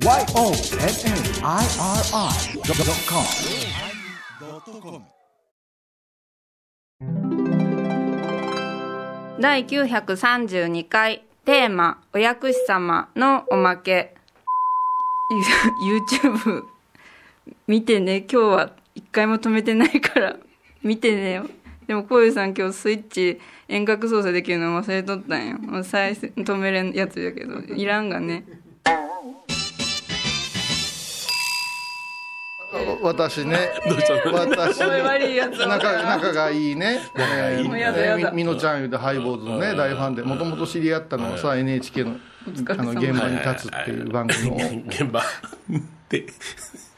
YONNIRI.com 第932回テーマ「お薬師様」のおまけ。YouTube 見てね今日は一回も止めてないから。見てねよ。でもこういうさん今日スイッチ遠隔操作できるの忘れとったんよ。再止めれんやつやけどいらんがね。私ね。私おい悪いやつ仲仲がいいね。えーみみのちゃんいうてハイボーズのね大ファンでもともと知り合ったのはさ NHK のあの現場に立つっていう番組の現場。で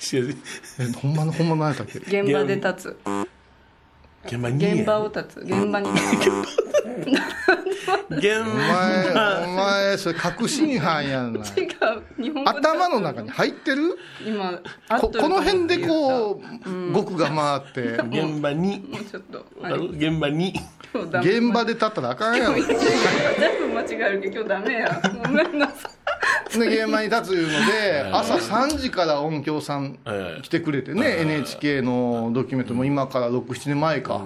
ほんまのほんまの何やったっけ？現場で立つ現場に。現場を立つ。現場に。現お前お前それ確信犯やんな。違う。日本頭の中に入ってる？今ここの辺でこうう語句が回って 現場に。もうちょっと現場に。現場で立ったらあかんやろ。全部間違えるけど今日ダメや。ごめんなさいで現場に立ついうので 朝3時から音響さん来てくれてね NHK のドキュメントも今から67年前か。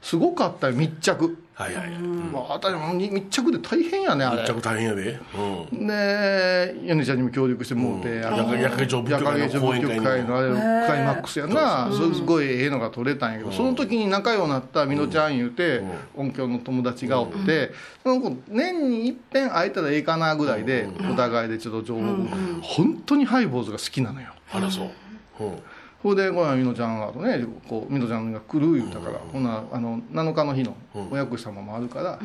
すごかったよ密着はいはい。まあ私も密着で大変やねあれ。めっちゃ大変やで。うん。で米ちゃんにも協力してもうて、あの夜間上部局会のあれクライマックスやな、すごいええのが撮れたんやけど、その時に仲良くなったみのちゃん言うて、音響の友達がおって、その子年に一遍会えたらええかなぐらいで、お互いでちょっと情報、本当にハイボーズが好きなのよ。あらそう。うんほいでこのみのちゃんがとねこうみのちゃんが来る言うたから、ほなあの7日の日のお薬師様もあるから、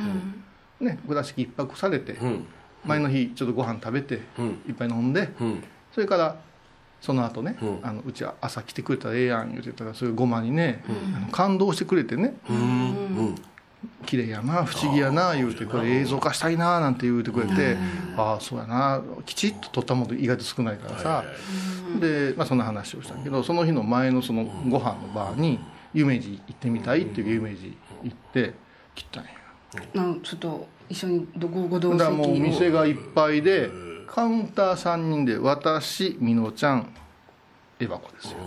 ね倉敷一泊されて、うん。前の日ちょっとご飯食べて、うん。いっぱい飲んで、うん。それからその後ね、ううん。あのうちは朝来てくれたらええやん言うてたらそういうごまにね、あの感動してくれてね。うん。うん「綺麗やな不思議やな」言うてこれ映像化したいななんて言うてくれて「ああそうやなきちっと撮ったもの意外と少ないからさ」で、まあ、そんな話をしたけどその日の前のそのご飯のバーに夢二行ってみたいっていう夢二行って来たんや。なん。ちょっと一緒にどこご同だからもう席店がいっぱいでカウンター3人で私みのちゃんエバコですよ。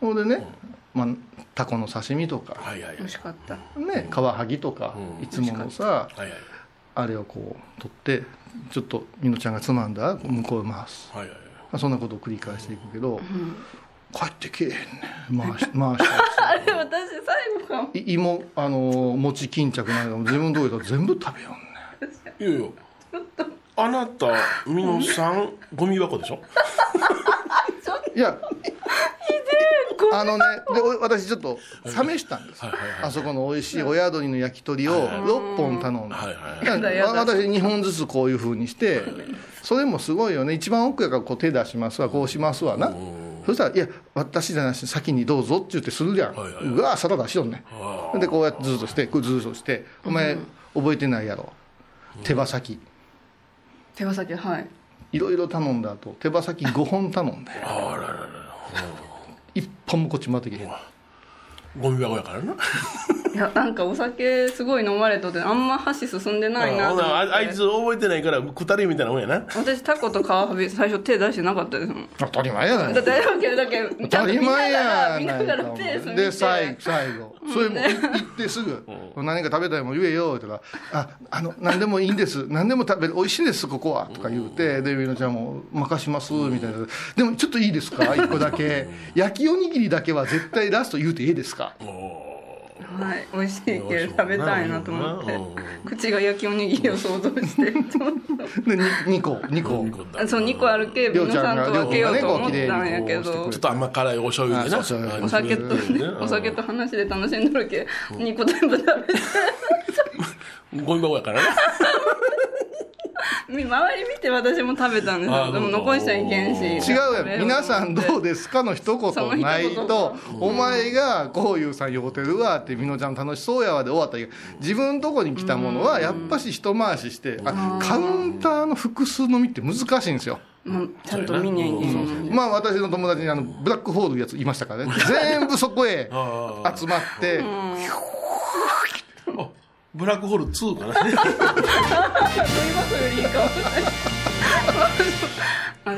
ほんでね、まあ、タコの刺身とか、はいはいはい。美味しかった。ね、カワハギとか、うん。いつものさはいはいあれをこう取ってちょっとみのちゃんがつまんだら向こうへ回す、はいはいはい。まあ、そんなことを繰り返していくけど、帰ってけえへんねん。回し 回したりあれ私最後かも。芋あのー餅巾着なんかも自分どうやったら全部食べよんねん。いやいや。あなたみのさんゴミ箱でしょ？いや。あのねでお私ちょっと試したんです、はいはいはい。あそこの美味しいお宿りの焼き鳥を6本頼んで、私2本ずつこういうふうにしてそれもすごいよね。一番奥やからこう手出しますわこうしますわな。そしたら「いや私じゃなし先にどうぞ」って言ってするじゃん、はいはいはい。うわサラダしよんねあでこうやってずっとしてこうずっとして「お前覚えてないやろ。手羽先。手羽先はいいろいろ頼んだ後手羽先5本頼んであららら1本もこっち回ってけへん。ゴミ箱やからな。いやなんかお酒すごい飲まれとってあんま箸進んでないなと思って。ああいつ覚えてないからくたりみたいなもんやな。私タコとカワハビ最初手出してなかったですもん。当たり前やないだってだけどだけど当たり前や見ながらペース見て。で最最後それも行ってすぐ「何か食べたいもん言えよ」って言ったら「ああの何でもいいんです。何でも食べる。美味しいですここは」とか言うてでみのちゃんも「任します」みたいな「でもちょっといいですか？一個だけ。焼きおにぎりだけは絶対ラスト言うていいですか?はい。美味しいけど食べたいなと思って。うん。口が焼きおにぎりを想像して。ちょっ」で 2, 個2個とそう2個あるけ皆さんとが分けようと思ったんやけど。ちょっと甘辛いお醤油でな。お酒とねお酒と話で楽しんどるけ2個全部食べて。ゴミ箱やからな 周り見て私も食べたんですよ。でも残しちゃいけんし。違うやん皆さんどうですかの一言ないとお前がこういうさん酔うてるわってみのちゃん楽しそうやわで終わったけど自分のとこに来たものはやっぱし一回ししてあカウンターの複数飲みって難しいんですよ。ちゃんと見にゃいいんですよまあ私の友達にあのブラックホールいうやついましたからね。全部そこへ あ集まってあブラックホール2かな いい。かも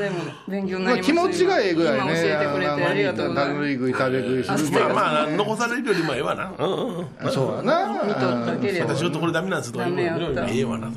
でも勉強になまあ、ります気持ちがええぐらいね。今教えてくれてありがとうございダますル食べ食いする。あまあまあ残されるよりもええわな。うんうんうんそうやな。見とったけれど私ちょっとこれダメなんですとか言うのよりもええわな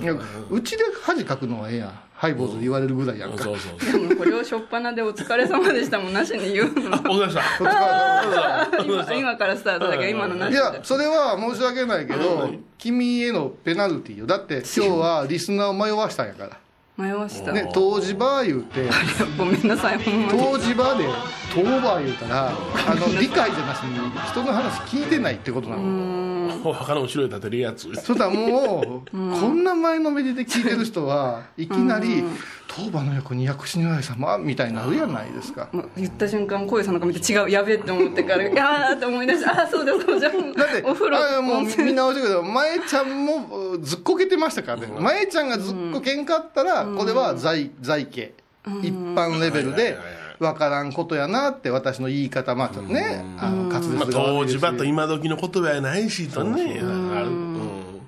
うちで恥かくのはええやん。ハイボーズで言われるぐらいやんか、そうそうそうでもこれをしょっぱなで「お疲れ様でした」もなしに言うの。お疲れ様でした。今今からスタートだけど今のなしいでやそれは申し訳ないけど君へのペナルティーよ。だって 今日はリスナーを迷わしたんやから迷わした、ね湯治場言うて。ごめんなさいほんまに。湯治場で当場言うたらあの理解じゃなしに人の話聞いてないってことなの。お墓の後ろに立てるやつ。そしたらもう、こんな前のめりで聞いてる人はいきなり「当場の横に薬師如来様」みたいになるやないですか。もう言った瞬間小遊さんの顔見て違うやべえって思ってから「いやー」って思い出して「ああそうだそうじゃんだってお風呂あもう見直してください。前ちゃんもうずっこけてましたからね。前ちゃんがずっこけんかったらこれは在在家一般レベルで分からんことやなって私の言い方。まあちょっとねあの滑当時場と今時の言葉やないしとね。あるうん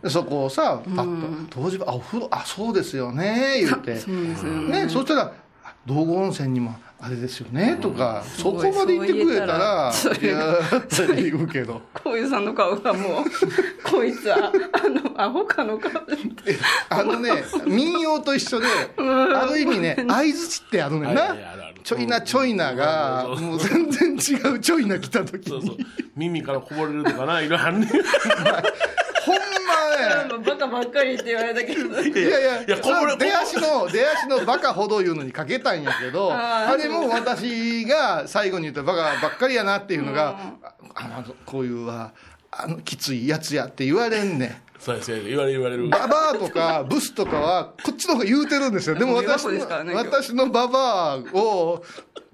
そこをさパッと当時場あお風呂あそうですよね言って。そうですよね。ねそしたらあ道後温泉にもあれですよねとかそこまで言ってくれたらそういやーって言うけど。小遊さんの顔がもう こいつはあのアホかの顔であのね民謡と一緒である意味ね相づちってあるねんな。ちょいなちょいながうんもう全然違うちょいな来た時そうそう。に耳からこぼれるとかないろいろあんね。ん ほんまね。バカばっかりって言われたけどいやいやいやこぼれ出足の出足のバカほど言うのにかけたんやけど あれも私が最後に言ったバカばっかりやなっていうのがああのこういうはあのきついやつやって言われんねん。そうです言われる言われる。ババアとかブスとかはこっちの方が言うてるんですよ。でも私の私のババアを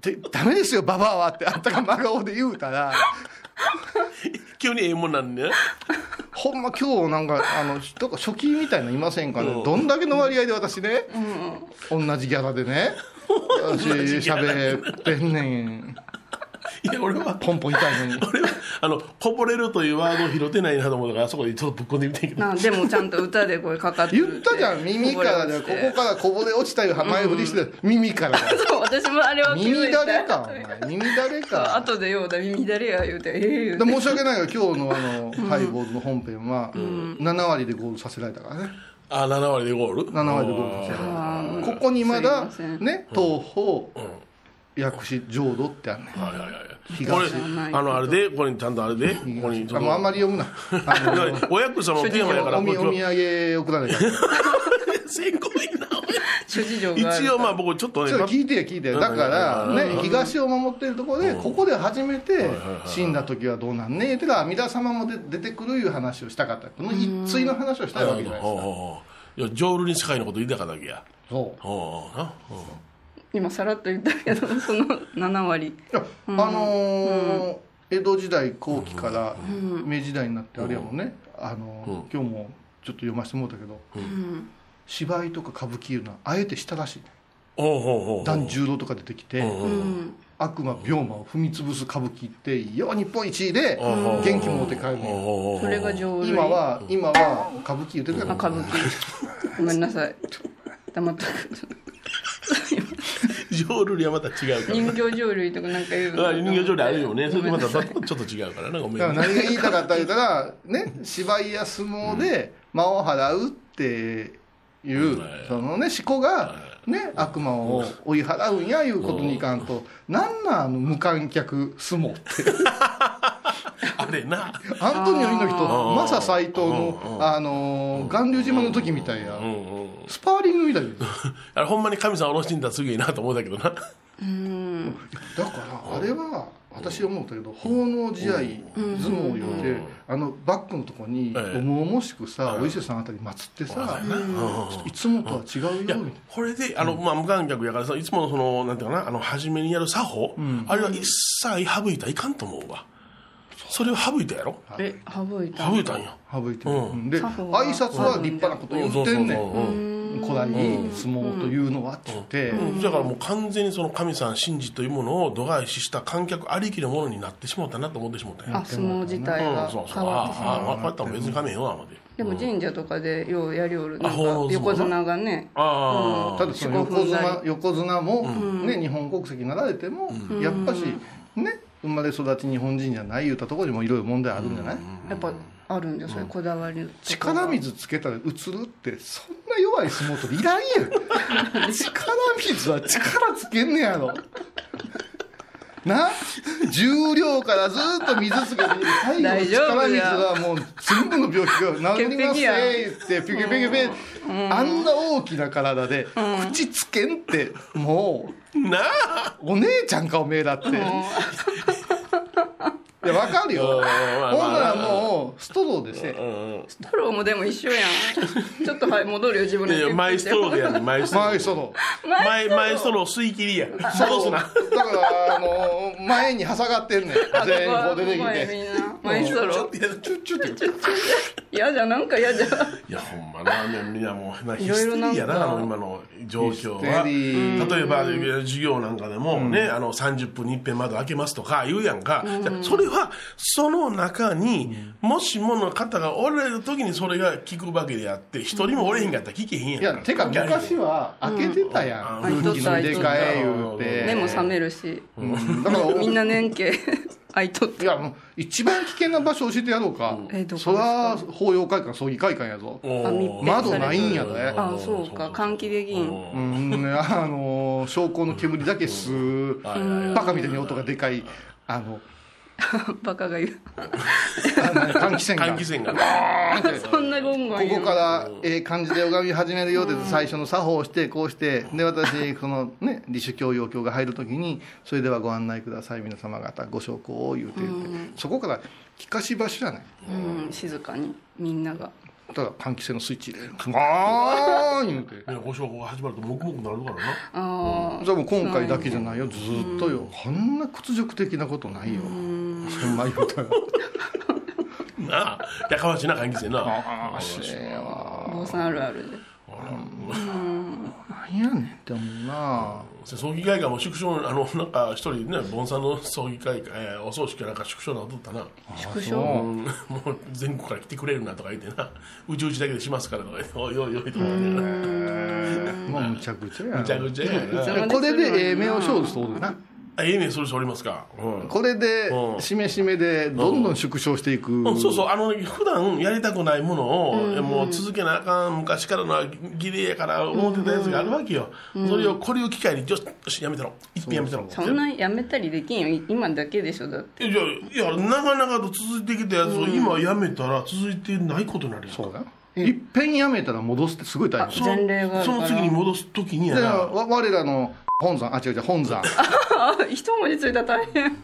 てダメですよババアはってあんたが真顔で言うたら急にええもんなんね ほんま今日なんかあのどっか初期みたいなのいませんかね？どんだけの割合で私ね、同じギャラでね 私喋ってんねんいや俺はポンポン痛いのに。俺はあのこぼれるというワードを拾ってないなと思うからあそこでちょっとぶっ込んでみてんけど。なでもちゃんと歌で声かかってる言ったじゃん耳からでここからこぼれ落ちたいう前振りして耳から。だ そう私もあれは気づ耳だれかお前。耳だれか。後でようだ耳だれや言うてええ言うでて。申し訳ないけど今日のあの、ハイボーズの本編は。7割でゴールさせられたからね。あ7割でゴール？7割でゴールさせられたここにまだすいま薬師浄土ってあるねはいはいはい東。これあのあれでこれちゃんとあれでここにちょあもうあんまり読むな。お役様のテーマやからおみお土産送らない。か らせんこいな諸事情がある一応まあ僕ちょっとねちょっと聞いてよ聞いてよ。だからね東を守ってるところでここで初めて死んだ時はどうなんねえってか阿弥陀様もで出てくるいう話をしたかった。この一対の話をしたいわけじゃないですか。ほうほうほういや浄瑠璃世界のこと言いたかっただけや。そう。ほうなうん今さらっと言ったけど その7割。いやあのー江戸時代後期から明治時代になってあれやもんね、あのー今日もちょっと読ませてもらったけど、芝居とか歌舞伎いうのはあえてしたらしいね。ほうほうほう團十郎とか出てきて、うん悪魔病魔を踏み潰す歌舞伎ってよう日本一位でうん元気持って帰るのよ。それが上類今は今は歌舞伎言ってるから。あ歌舞伎。ごめんなさい。黙っとく浄瑠璃はまた違うから。人形浄瑠璃とかなんか言うの。あ人形浄瑠璃あるよね。それとまたちょっと違うからなごめんだから何が言いたかった言うたらね芝居や相撲で間を払うっていう、そのね思考がね悪魔を追い払うんやいうことにいかんと、なんなんあの無観客相撲って あれな。アントニオ猪木とマサ斎藤のあのー巌流島の時みたいやうん。うんスパーリングみたいです。あれほんまに神さん下ろしてんだらすげえなと思うんだけどな。だからあれは私思ったけど奉納試合相撲言うてあのバックのとこにええ。重々しくさお伊勢さんあたり祀ってさいつもとは違うよみいやたいなこれであの、まあ、無観客やからさいつものそのなんていうかなあの初めにやる作法、あれは一切省いたらいかんと思うわそれを省いたやろ？え省いた。省いたんや。省いてる、うん。で挨拶は立派なこと言ってんねん。古来相撲というのはって言って、だからもう完全にその神さん神事というものを度外視した観客ありきのものになってしまったなと思ってしまったんや。あ相撲自体うんがそうそう。変わってしまう。あああこうやったら別に仮面よ思ってで。も神社とかでようやりおるなんか横綱がねああ、ただその横綱横綱も、ね、日本国籍なられても、やっぱしね生まれ育ち日本人じゃない言ったところにもいろいろ問題あるんじゃない、やっぱあるんだよそれこだわり力水つけたら映るってそんな弱い相撲取りいらんやん。力水は力つけんねやろな？重量からずっと水つけて最後の力水やはもう全部の病気が治ります潔ねってピュキピュキピュあんな大きな体で口つけんってもうなあ。お姉ちゃんかおめえだって。いや、わかるよ。ほんならもう、ストローでして。うんストローもでも一緒やん。ちょっとはい戻るよ自分のいやマイストローでやるマイストロー。前ストロマイマイストロー。吸い切りや。戻すな。ー。だから、あの、前に挟がってんねん。全員こう出てきて。前みんな。マイストロー。いやちょちょっと嫌じゃなんか嫌じゃ。いやほんまなねみんなもうヒステリーやな今の状況ヒは例えば授業なんかでもね、あの30分に一遍窓開けますとか言うやんか、それはその中に、もしもの方がおられる時にそれが聞くわけであって一人もおれへんかったら聞けへんやんいや、てか昔は開けてたやん。うん。空気の入れ替え言うて。目も覚めるし。うん。だから、みんな年季空いとっていや、もう、一番危険な場所教えてやろうか。えどこですそから、法要会館、葬儀会館やぞ。窓ないんやで。あそうか。換気できん。うん、あの、証拠の煙だけ吸う、バカみたいに音がでかい、あの、バカが言う。換気扇が。換気扇が。そんなゴンゴンこ言う。こからええ感じで拝み始めるようで最初の作法をしてこうしてで私このね理主教養教が入る時にそれではご案内ください。皆様方ご証拠を言うて言って。そこから聞かし場所じゃない。うん静かにみんながただ換気扇のスイッチ入れるあー。言うて。ねご証拠が始まるともくもくなるからな。ああじゃあもう今回だけじゃないよ。ずっとよ。こん。な屈辱的なことないよ。ほん。ま言うたらなあやかましいな換気扇な。ああせえわ坊さんあるあるで。なんやねんって思うな。葬儀会館も縮小あのなんか一人ね盆さんの葬儀会館、えーお葬式かなんか縮小なっとったな。縮そう小？うん。もう全国から来てくれるなとか言ってなうちうちだけでしますからとか言っておいおいおいとか言って。な もうむちゃくちゃやむちゃくちゃやこれでええ目を勝負しとるな。あええねんそれそりますか。うん。これでうん。しめしめでどんどん縮小していく、うん。そうそう。あの普段やりたくないものを、もう続けなあかん昔からの儀礼やから思ってたやつがあるわけよ、それをこれを機会によしよしやめたろ。一遍やめたろ。そんなやめたりできんよ。今だけでしょだって。いやいや長々と続いてきたやつを今やめたら続いてないことになるやんそうだいっぺんやめたら戻すってすごい大変。その前例があるから。その次に戻す時にやでなわ我らの本山あ違う違う本山。あ 一文字ついたら大変。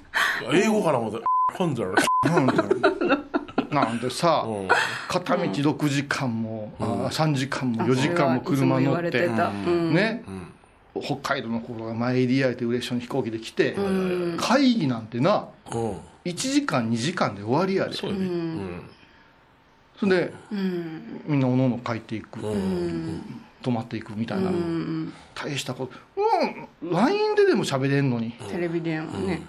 英語からもファンザーなんでなんでさうん。片道6時間も、あ3時間も4時間も車乗ってわれてた。うん。ね、北海道の子が前入りやれて嬉しそうに飛行機で来て、会議なんてなうん。1時間2時間で終わりやで。そうやねうんそれでうん。みんなおのおの帰っていく、うん。泊まっていくみたいな、うん。大したこと。うん。LINE ででも喋れんのに。テレビ電話ね。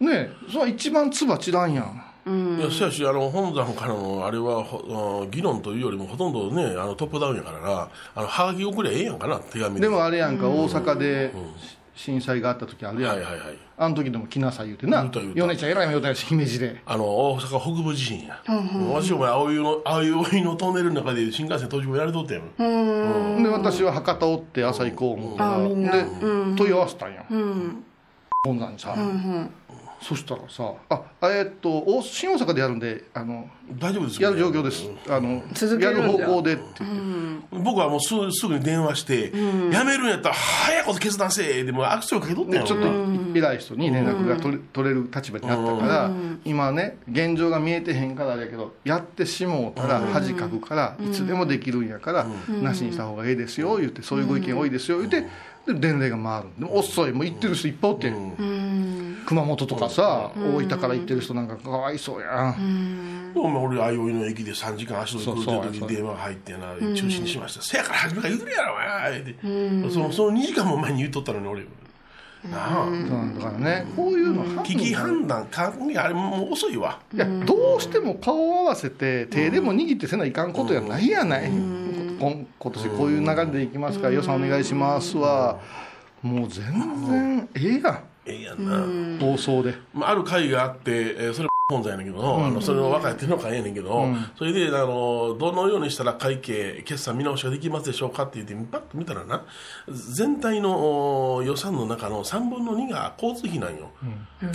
ねえそれは一番唾散らんやん。うん。いやしかしあの本山からのあれは議論というよりもほとんどねあのトップダウンやからな。あのはがき送りゃええやんかな手紙で。もあれやんか、大阪で震災があった時あるやん、はいはいはい。あの時でも来なさい言うてな。米ちゃんえらい目言うたやし姫路で。あの大阪北部地震や、私お前青湯ののトンネルの中で新幹線閉じ込められとったやん。で私は博多おって朝行こう思うからあみんな。で問い合わせたんや。うん。本山にさ、うんそしたらさあえーっと大新大阪でやるんであの大丈夫ですやる状況です。あの続けやる方向でって言って、僕はもうすぐすぐに電話して、やめるんやったら早いこと決断せえでもアクセルかけとったやんでちょっと偉い人に連絡が取れ取れる立場になったから、今ね現状が見えてへんからだけどやってしもうたら恥かくからいつでもできるんやからなしにした方がええですよ言ってそういうご意見多いですよ言ってで伝令が回る。でも遅い。もう行ってる人いっぱいおって熊本とかさ大分から行ってる人なんかかわいそうやん。お前俺相生の駅で3時間足取り来るそうそう時に電話が入ってな中止にしました、せやから初めから言うてるやろお前。って、そのその2時間も前に言うとったのに俺なあ。そうだからね。こういうの判断危機判断考えあれもう遅いわ。いやどうしても顔を合わせて手でも握ってせないかんことやないやない、今今年こういう流れでいきますから予算お願いしますはもう全然ええやんええやんな、放送で。まあ、ある会があって、えーそれ本罪やねんけど、あのそれの若いっていうの会やねんけど、それであのどのようにしたら会計決算見直しができますでしょうかって言ってパッと見たらな全体のお予算の中の3分の2が交通費なんよ、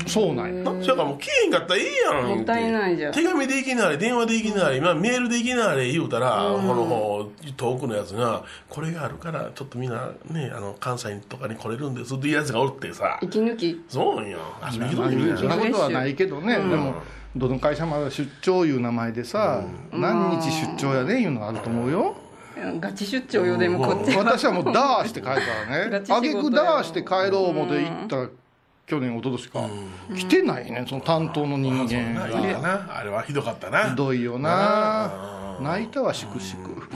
そうなんや。なそやからもう来えへんかったらええやんもったいないじゃん。手紙で行きなはれ電話で行きなはれ今メールで行きなはれ言うたら、この遠くのやつがこれがあるからちょっとみんなねあの関西とかに来れるんですっていうやつがおるってさ。息抜き。そうなん。よ遊びに来まあるみんなそんなことはないけどね、でもどの会社も出張いう名前でさ、何日出張やねんいうのがあると思うよ、ガチ出張よでもこっちは。私はもうダーして帰ったらね。あげくダーして帰ろう思って行ったら去年一昨年か、来てないねその担当の人間ながあれはひどかったな。ひどいよな。泣いたわしくしく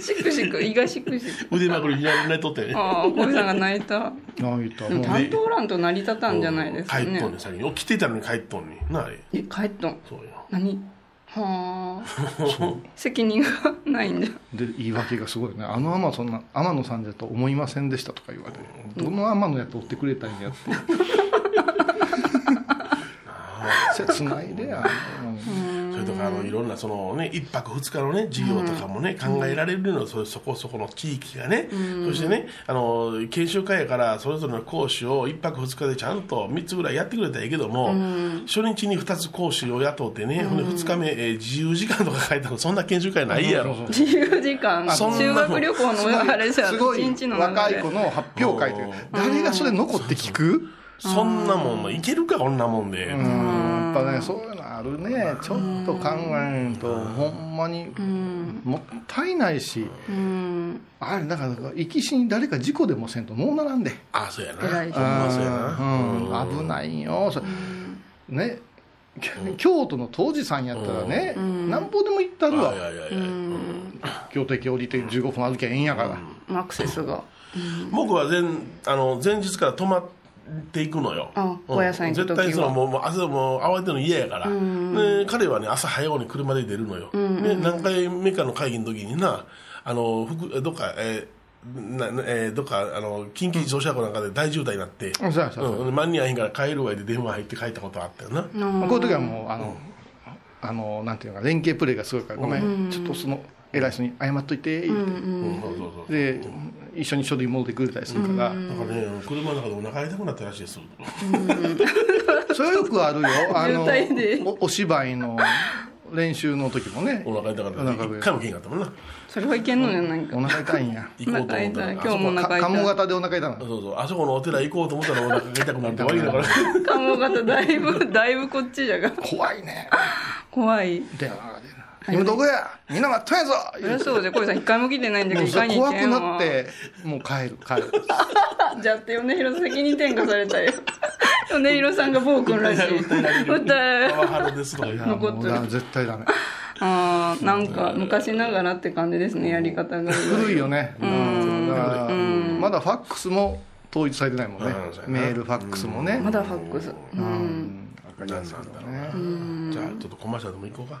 しくしく胃がしくしく腕まくり左に寝とって。ああ小井さんが泣いた。泣いた。でも担当欄と成り立たんじゃないですかね帰っとんねてたのに帰っとんねん。なあれ。え帰っとん。そうよ。何？はあ。責任がないんだ。で言い訳がすごいね。あの天野さんな天野さんだと思いませんでしたとか言われて。どの天野やと追ってくれたんやって切ないでやそれとかあのいろんなそのね一泊二日のね授業とかもね考えられるのそそこそこの地域がね。そしてねあの研修会やからそれぞれの講師を一泊二日でちゃんと3つぐらいやってくれたらいいけども初日に2つ講師を雇ってねほんで2日目えー自由時間とか書いたのそんな研修会ないやろ。自由時間。そんな修学旅行のあれじゃすごい一日の流れ。若い子の発表会で誰がそれ残って聞く？そんなもんいけるかこんなもんで。うん。やっぱねそういうのあるね。ちょっと考えんとほんまにもったいないし。うん。あれだから生き死に誰か事故でもせんともうならんで。あそうやな。偉いほんまそうやな。うん。危ないんよ。それね。京都の当時さんやったらねなんぼでも行ったるわ。いやいやいや。京都駅降りて15分歩きゃええんやから。アクセスが。僕は前あの前日から泊まっていくのよ。絶対そのもうもう朝もう慌てるの嫌やから、で彼はね朝早うに車で出るのよ、で何回目かの会議の時になあの福どっかえーなえーどっかあの近畿自動車庫なんかで大渋滞になって、うん。そうやそうや。うん、間に合いへんから帰るわいで電話入って帰ったことあったよな、こういう時はもうあのあのなんていうのか連携プレーがすごいからごめんちょっとその偉い人に謝っといて言うて。うんそうそうそう。で一緒に書類戻ってくれたりするから、なんかね車の中でお腹痛くなったらしいです。それはよくあるよ。あの渋滞で。おお芝居の練習の時もね。お腹痛かったお腹痛い。一回もけんかったもんな。それはいけんのじゃないか。お腹痛いんや。行こうと思ったら。お腹痛い今日もお腹か痛い鴨型でお腹痛いなそうそう。あそこのお寺行こうと思ったらお腹が痛くなってわけだから。鴨型だいぶだいぶこっちじゃが。怖いね。怖い。電話が出る今どこやみんな待っとんやぞそりゃそうじゃ小井さん一回も来てないんだけもうさどいかに怖くなってもう帰る帰る。じゃあって米広責任転嫁されたよ。米広さんが暴君らしい。歌パワハラですとか言う。いや残ってる。もうだ絶対ダメ。あーなんか昔ながらって感じですねやり方が。古いよね。うん。だからまだファックスも統一されてないもんね。メールファックスもね。まだファックス。うん。うん。赤ちゃなんんさんだだろうねじゃあちょっとコマーシャルでも行こうか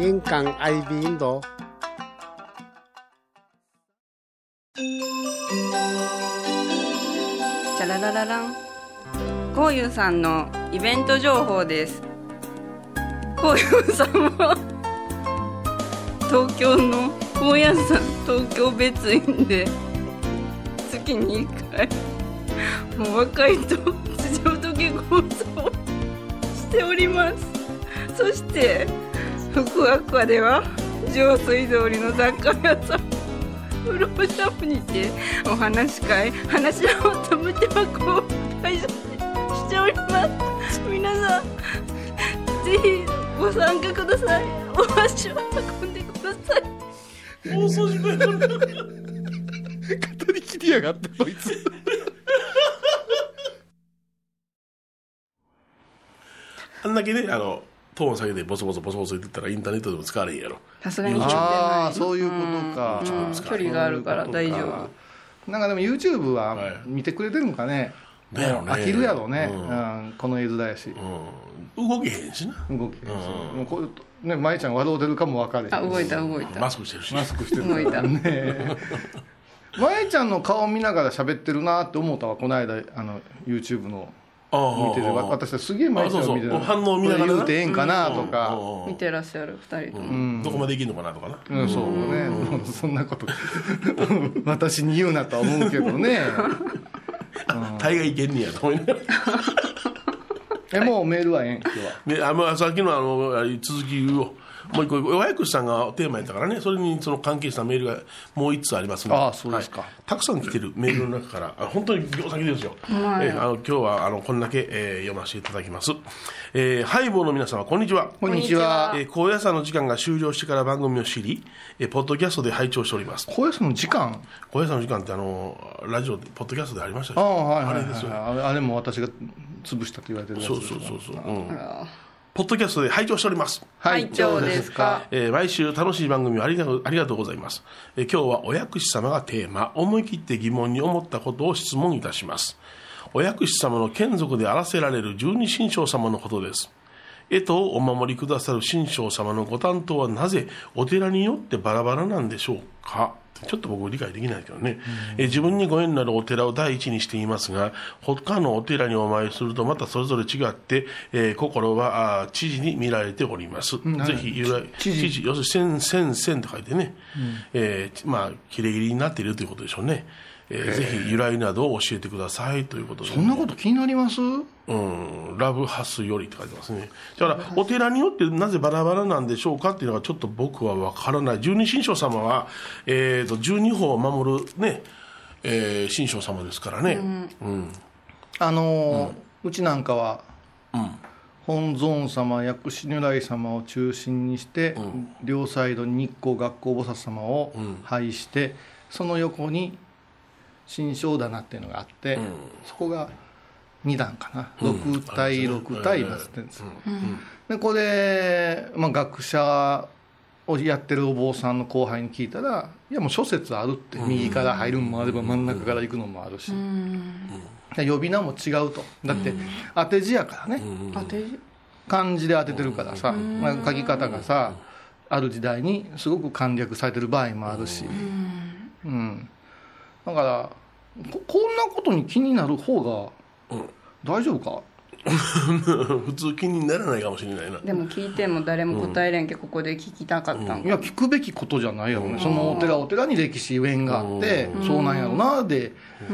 印港 IB 印度。チャラララランこうゆうさんのイベント情報ですこうゆうさんは東京の高野山東京別院で月に1回もう若いと辻仏講座をしておりますそして福アクアでは上水通りの雑貨屋さん。プロシャープにてお話し会話し合おうと思って箱を開催しております。皆さんぜひご参加ください。お足を運んで。ください放送事故や語りきりやがってこいつあんだけねあのトーン下げてボソボソボソボソ言ってたらインターネットでも使われへんやろ。さすがに。ああそういうことか、うん。距離があるから大丈夫。なんかでも YouTube ははい。見てくれてるのかね、だよね。飽きるやろね、ううんんこの絵面やし、うん。動けへんしな。動き、もうこういうね舞ちゃん笑うてるかも分かれへんあ動いた動いた。マスクしてるし。マスクしてる。動いた。ね舞ちゃんの顔見ながら喋ってるなって思ったわこの間あの YouTube の見てて私はすげえ舞ちゃんを見てる反応見ながら。言うてええんかなとか、うん。見てらっしゃる二人とどこまでいけんのかなとかな。うん、そうね、そんなこと。私に言うなとは思うけどね。大概いけんねやと思いながら。えもうメールはええん？今日は。であまあさっきのあの続きをもう一個親薬師さんがテーマやったからね。それにその関係したメールがもう一つありますので。ああそうですか。はい。たくさん来てるメールの中から。あ本当に行先ですよ、えーあの今日はあのこんだけ、えー読ませていただきます、えー、ハイボーの皆様こんにちは。こんにちは。えー高野山の時間が終了してから番組を知り、えーポッドキャストで拝聴しております。小安の時間？高野山の時間ってあのラジオでポッドキャストでありましたあはいはいはいあれですよあれあれも私が潰したと言われてるそうそうそうそう、うん、あポッドキャストで拝聴しております。拝聴ですか？えー毎週楽しい番組をありがとうありがとうございます、えー今日はお薬師様がテーマ思い切って疑問に思ったことを質問いたします。お薬師様の眷属であらせられる十二神将様のことです。えとお守りくださる神将様のご担当はなぜお寺によってバラバラなんでしょうか？ちょっと僕理解できないけどね、えー自分にご縁のあるお寺を第一にしていますが他のお寺にお参りするとまたそれぞれ違って、えー心はあー知事に見られております、ぜひ由来知事。知事要するに千千千と書いてね、えーまあ切れ切りになっているということでしょうね、えーぜひ由来などを教えてくださいということで、そんなこと気になります？うん、ラブハスよりって書いてますね。だから、お寺によってなぜバラバラなんでしょうかっていうのがちょっと僕は分からない。十二神将様は、えー、と十二法を守るね、えー、神将様ですからね。うん。あのーうちなんかは、本尊様薬師如来様を中心にして、両サイドに日光学校菩薩様を配して、その横に新正棚っていうのがあって、そこが2段かな、6対6対今ってん。ですよ、でこれ、まあ、学者をやってるお坊さんの後輩に聞いたらいやもう諸説あるって、右から入るのもあれば真ん中から行くのもあるし、で呼び名も違うと。だって当て字やからね、当て漢字で当ててるからさ、まあ、書き方がさある時代にすごく簡略されてる場合もあるし、うん。だからここんなことに気になる方が大丈夫か、普通気にならないかもしれないな。でも聞いても誰も答えれんけここで聞きたかったんか。いや聞くべきことじゃないやろね、そのお寺お寺に歴史縁があって、そうなんやろなで、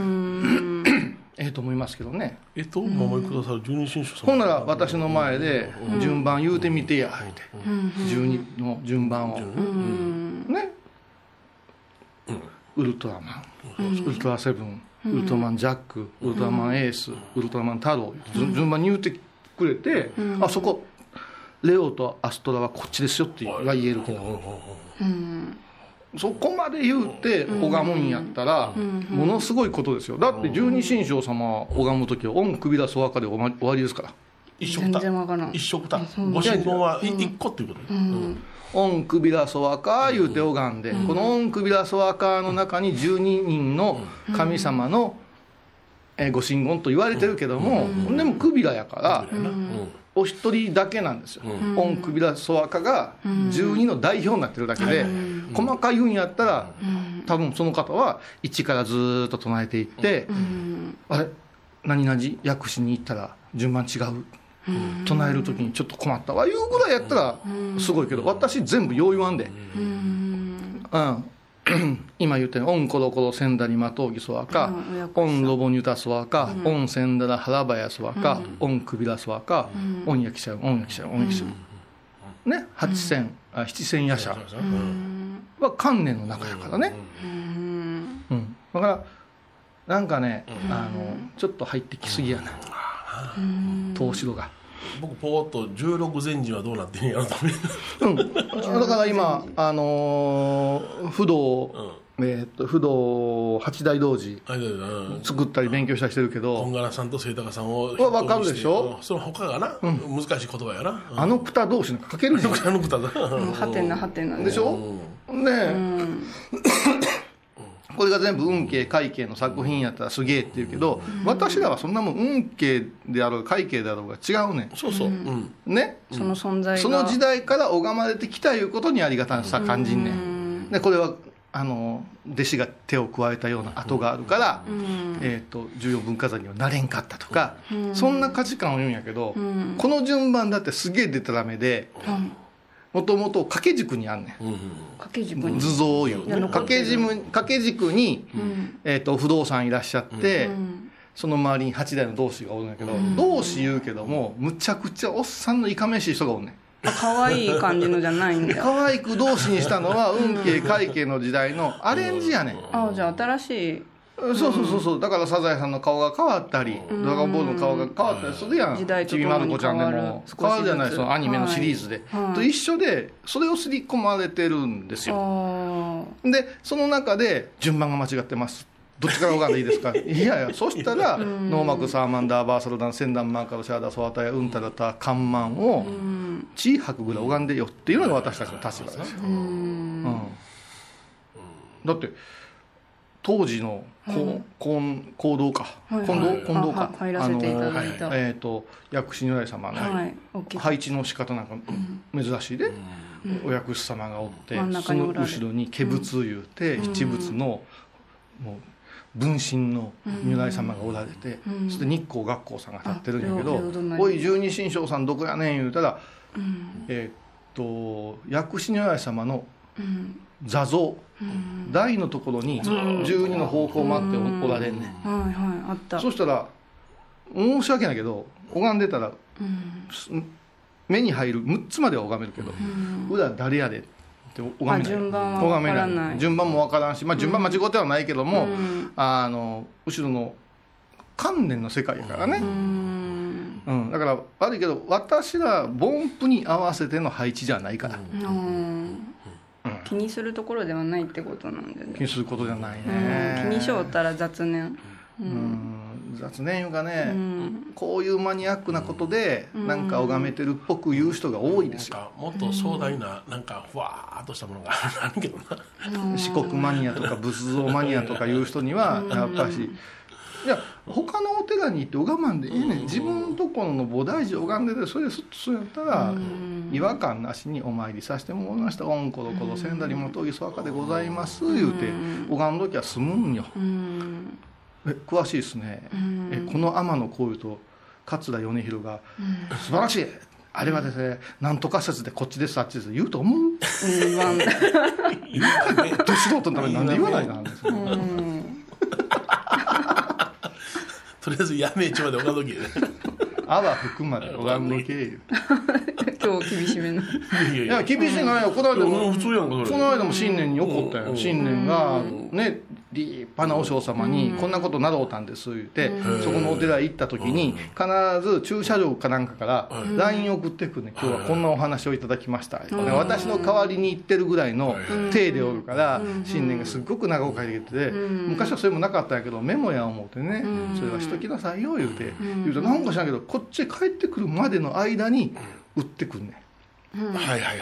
ええと思いますけどね。えっと、お守りくださる十二神将様。ほんなら私の前で順番言うてみてやって。12の順番を。ねウルトラマン。ウルトラセブン。ウルトラマンジャック。ウルトラマンエース。ウルトラマン太郎順順番に言うてくれてあそこレオとアストラはこっちですよっては言えるけどそこまで言うて拝むんやったらものすごいことですよ。だって十二神将様を拝む時は「御首だそわか」でおま終わりですから。全一緒くた。然わからん。一緒くた。ご神言はい一個っていうことね。うん「御首だそわか」言うて拝んで、この「御首だそわか」の中に12人の神様の、えーご神言と言われてるけども、でも首だやから、お一人だけなんですよ、御首だそわかが12の代表になってるだけで、細かい言うんやったら、多分その方は一からずーっと唱えていって、あれ何々薬師に行ったら順番違う、唱える時にちょっと困ったわいうぐらいやったらすごいけど、私全部よう言わんで、うん。今言ったように「オンコロコロセンダリマトウギソワカ」「オンロボニュタソワカ」「オンセンダラハラバヤソワカ」「オンクビラソワカ」「オンヤキシャウオンヤキシャウオンヤキシャウ」ね八千あ七千夜叉。は観念の中やからね、うん。うん、だからなんかね、あのちょっと入ってきすぎやな、投資度が。僕ポーっと16前時はどうなってんやろと思って。うん、だから今、あのー不動、えーっと不動八大同時作ったり勉強したりしてるけど、本柄さんと清高さんをわわかるでしょ？うん。その他がな、難しい言葉やな、うん。あのプタ同士なん。か書けるじゃん。あの歌だはてなはてなでしょ、ねこれが全部運慶会計の作品やったらすげえって言うけど、私らはそんなもん運慶であろうが会計であろうが違うね。そうそう、うん。ん。ね？その存在が。その時代から拝まれてきたいうことにありがたさ感じんねん。でこれはあの弟子が手を加えたような跡があるから、えー、と重要文化財にはなれんかったとか、そんな価値観を言うんやけど、この順番だってすげえでたらめでもともと掛け軸にあんねん。掛け軸に。図像を言う掛け軸掛け軸に、えー、と不動産いらっしゃって、その周りに8代の同志がおるんやけど、同志言うけどもむちゃくちゃおっさんのいかめしい人がおんねん。可愛い感じのじゃないんだ。よ 可愛く同志にしたのは運慶会計の時代のアレンジやねん。あじゃあ新しいそうそうそうそう。だからサザエさんの顔が変わったり、ドラゴンボールの顔が変わったりするやん。時代とちびまる子ちゃんでも。変わるじゃないそのアニメのシリーズで、はい。はいと一緒でそれを刷り込まれてるんですあよー。でその中で順番が間違ってます。どっちから拝んでいいですか？いやいやそしたらノーマクサーマンダーバーサルダンセンダンマンカロシャーダソワタヤウンタラタカンマンをチーハクぐらい拝んでよっていうのが私たちの立場ですよ。うん。だって当時のこ近行動か。はい近藤近藤か。は入らせていただいた。あのえっと薬師如来様の配置の仕方なんか珍しいでお薬師様がおって真んその後ろに化仏言うて七仏のもう分身の如来様がおられてそして日光学校さんが立ってるんやけどあ両両隣「おい十二神将さんどこやねん」言うたらえっと薬師如来様の座像。台のところに十二の方向を待っておおられんねん。はいはいあった。そしたら申し訳ないけど拝んでたら、す目に入る6つまでは拝めるけど、裏誰やで？って拝めない。あ順番は拝めわからない。順番もわからんし、まあ、順番間違ってはないけども、あの後ろの観念の世界やからね、うん。うん、だから悪いけど私ら凡夫に合わせての配置じゃないから、うん気にするところではないってことなんでね。気にすることじゃないうん。ね、気にしよったら雑念。うん。雑念いうかね、うん。こういうマニアックなことでなんか拝めてるっぽく言う人が多いですよ。なんかもっと壮大ななんかふわーっとしたものがあるけどな。四国マニアとか仏像マニアとかいう人にはやっぱしいや他のお寺に行って拝まんでいいねん。自分のところの菩提寺拝んでてそれすっとそうやったら違和感なしにお参りさせてもらいました「オンコロコロ千田りもとぎそわかでございます」言うて拝んどきゃ済むんよ。うん。え詳しいですね。えこの天野幸雄と桂米広が「素晴らしい。あれはですねなんとか説でこっちですあっちです」言うと思う?うん。まあど素人のためになんで言わないなんですよ とりあえずやめちまでおかどきやね。あわ含まで拝んどけ 今日厳しめの。いや厳しいないよこの間もうん普通やんかそれ。この間も新年に起こったようん。新年がね立派な和尚様にこんなことなろうたんです言ってそこのお寺行った時に必ず駐車場かなんかから LINE 送ってくるね。今日はこんなお話をいただきました。私の代わりに行ってるぐらいの体でおるから新年がすっごく長く書いてきてて昔はそれもなかったんやけどメモや思ってねそれはしときなさいよ言うて。言うとなんか知らんけどこっちへ帰ってくるまでの間に売ってくるねはいはいはいはいは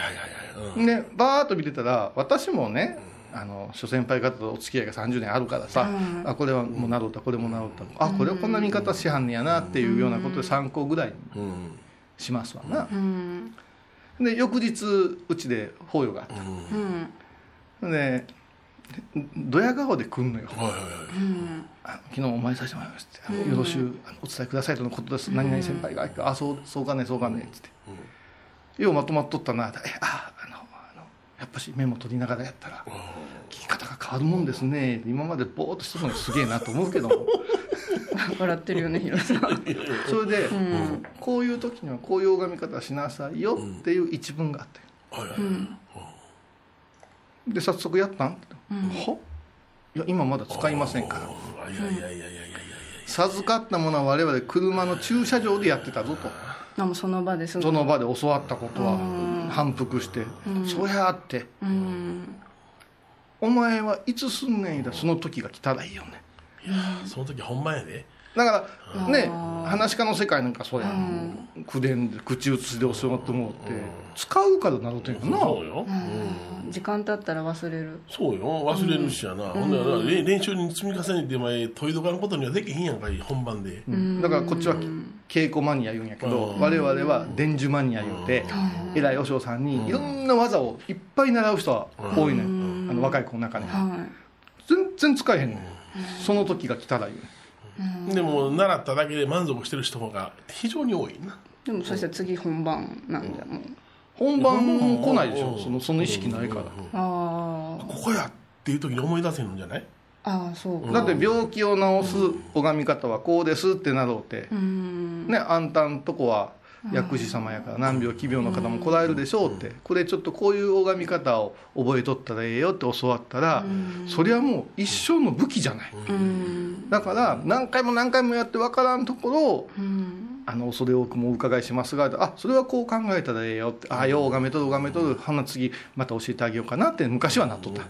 い。うん。でバーッと見てたら私もねあの諸先輩方とお付き合いが30年あるからさ、あこれはもうなろうたこれもなろうた。あこれはこんな見方しはんねやなっていうようなことで参考ぐらいにうんしますわな。う、ん。で翌日うちで法要があっうん。たでドヤ顔で来んのよ。はいはいはい。あの昨日お参りさせてもらいまして。あのよろしゅうお伝えくださいとのことです、何々先輩が「あそうそうかねそうかね」っつって、ようまとまっとったな。えああのあのやっぱしメモ取りながらやったら聞き方が変わるもんですね。今までぼーっとしてたのがすげえなと思うけど。も 笑ってるよねヒロさん。それで、こういう時にはこういう拝み方しなさいよっていう一文があって、はいはいで早速やったん?」って。は?」いや今まだ使いませんから。あいやいやいやいやいやいや。授かったものは我々車の駐車場でやってたぞとあもうその場でその場で教わったことは反復して「そりゃあって。うん。お前はいつすんねんだその時が来たらいいよね。その時ほんまやでだからね話し家の世界なんかそうやん。口伝で口移しで教わってもって使うからなるというかな。そうよ、時間経ったら忘れる。そうよ。忘れるしやな、ほんで練習に積み重ねて前問いどかんことにはできへんやんかい本番で、だからこっちは稽古マニア言うんやけど我々は伝授マニア言うて偉い和尚さんにいろんな技をいっぱい習う人は多いねん。あの若い子の中には全然使えへんねん。その時が来たら言う。ねんでも習っただけで満足してる人が非常に多いな。いでもそしたら次本番なんだもん。本番来ないでしょ。そのその意識ないから。ああここやっていう時に思い出せるんじゃない？ああそうか。だって病気を治す拝み方はこうですってなろうて。うん。ねあんたんとこは薬師様やから難病奇病の方も来られるでしょうって。これちょっとこういう拝み方を覚えとったらええよって教わったらそれはもう一生の武器じゃない。うん。だから何回も何回もやって分からんところをうん。あの恐れ多くもお伺いしますがあそれはこう考えたらええよってあよう拝めとる拝めとるほな次また教えてあげようかなって昔はなっとった。